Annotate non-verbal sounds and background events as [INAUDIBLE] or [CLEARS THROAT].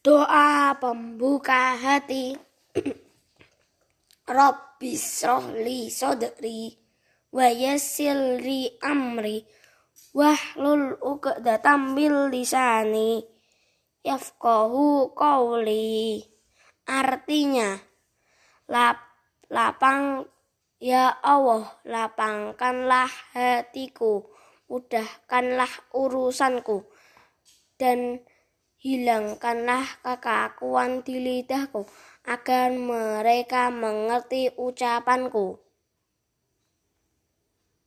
Doa pembuka hati. [CLEARS THROAT] Rabbi srohli sodri wa yassirli amri wahlul uqdatam bil lisani yafqahu qawli. Artinya, lap, lapang ya Allah, lapangkanlah hatiku, mudahkanlah urusanku, dan hilangkanlah kekakuan di lidahku agar mereka mengerti ucapanku.